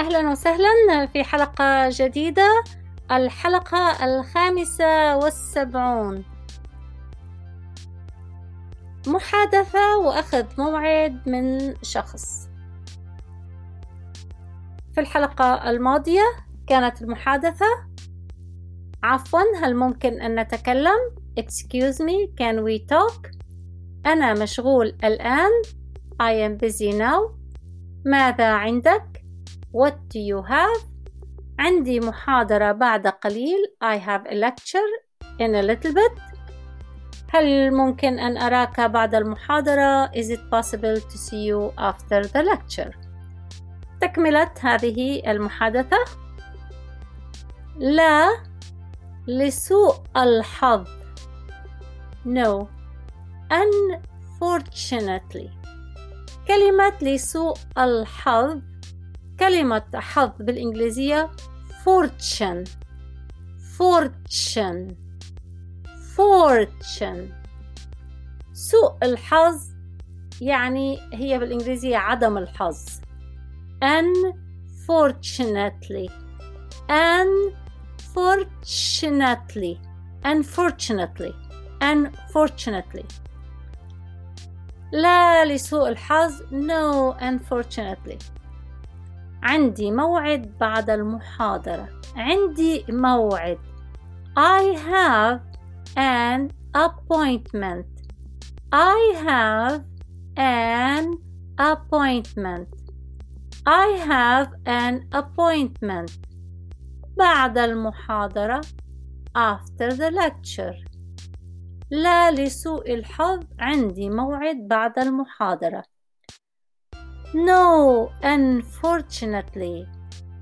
أهلا وسهلا في حلقة جديدة الحلقة الخامسة والسبعون. محادثة وأخذ موعد من شخص. في الحلقة الماضية كانت المحادثة. عفوا هل ممكن أن نتكلم؟ Excuse me can we talk أنا مشغول الآن. I am busy now. ماذا عندك؟ What do you have عندي محاضرة بعد قليل I have a lecture in a little bit هل ممكن أن أراك بعد المحاضرة Is it possible to see you after the lecture تكملة هذه المحادثة لا لسوء الحظ No unfortunately كلمة لسوء الحظ كلمة حظ بالإنجليزية fortune fortune fortune سوء الحظ يعني هي بالإنجليزية عدم الحظ unfortunately unfortunately unfortunately unfortunately لا لسوء الحظ no unfortunately عندي موعد بعد المحاضرة عندي موعد I have an appointment I have an appointment I have an appointment بعد المحاضرة after the lecture لا لسوء الحظ عندي موعد بعد المحاضرة No, unfortunately,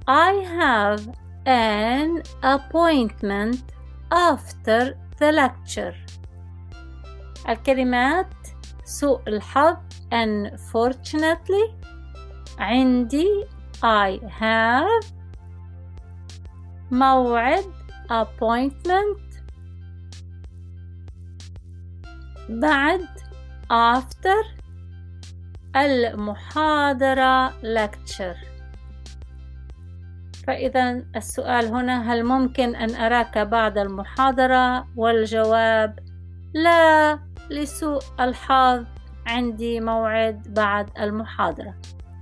I have an appointment after the lecture. الكلمات سوء الحظ unfortunately عندي I have موعد appointment بعد after المحاضرة lecture فإذا السؤال هنا هل ممكن أن أراك بعد المحاضرة والجواب لا لسوء الحظ عندي موعد بعد المحاضرة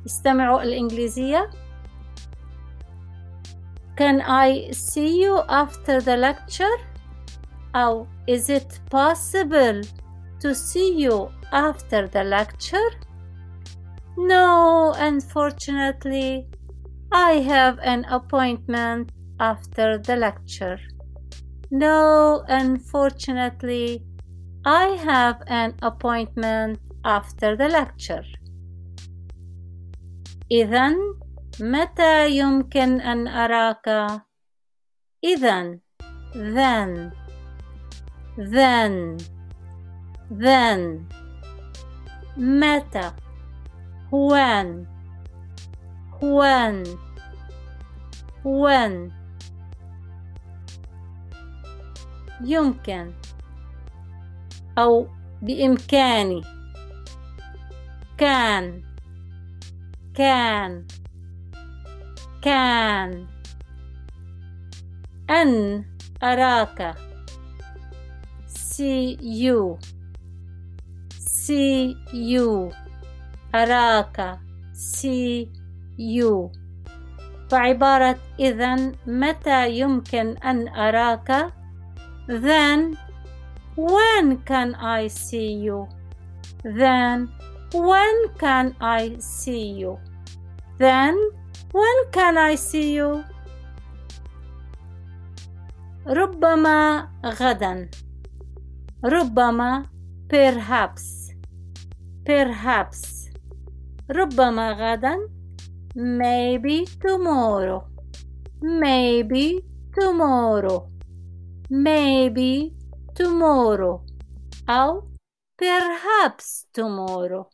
استمعوا الإنجليزية Can I see you after the lecture? أو Is it possible to see you after the lecture? No, unfortunately, I have an appointment after the lecture. No, unfortunately, I have an appointment after the lecture. إذا متى يمكن أن أراك؟ إذا then then then متى When when when يمكن. أو بإمكاني. كان. كان. كان. أن أراك. see you see you أراك see you فعبارة إذا متى يمكن أن أراك then when can I see you then when can I see you then when can I see you ربما غدا ربما perhaps perhaps ربما غدا maybe tomorrow maybe tomorrow maybe tomorrow أو perhaps tomorrow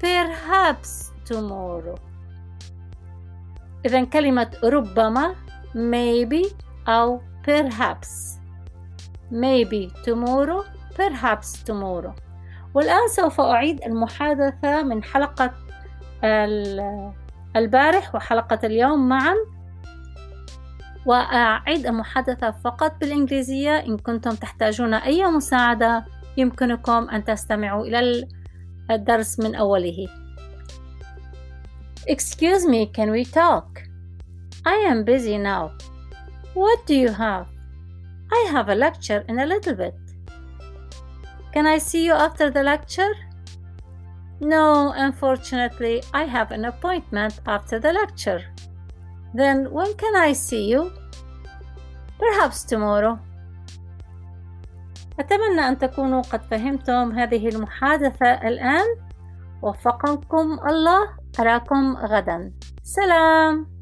perhaps tomorrow إذا كلمة ربما maybe أو perhaps maybe tomorrow perhaps tomorrow والآن سوف أعيد المحادثة من حلقة البارح وحلقة اليوم معا وأعيد المحادثة فقط بالإنجليزية إن كنتم تحتاجون أي مساعدة يمكنكم أن تستمعوا إلى الدرس من أوله Excuse me, can we talk? I am busy now. What do you have? I have a lecture in a little bit. Can I see you after the lecture? No, unfortunately, I have an appointment after the lecture. Then when can I see you? Perhaps tomorrow. أتمنى أن تكونوا قد فهمتم هذه المحادثة الآن وفقكم الله أراكم غدا سلام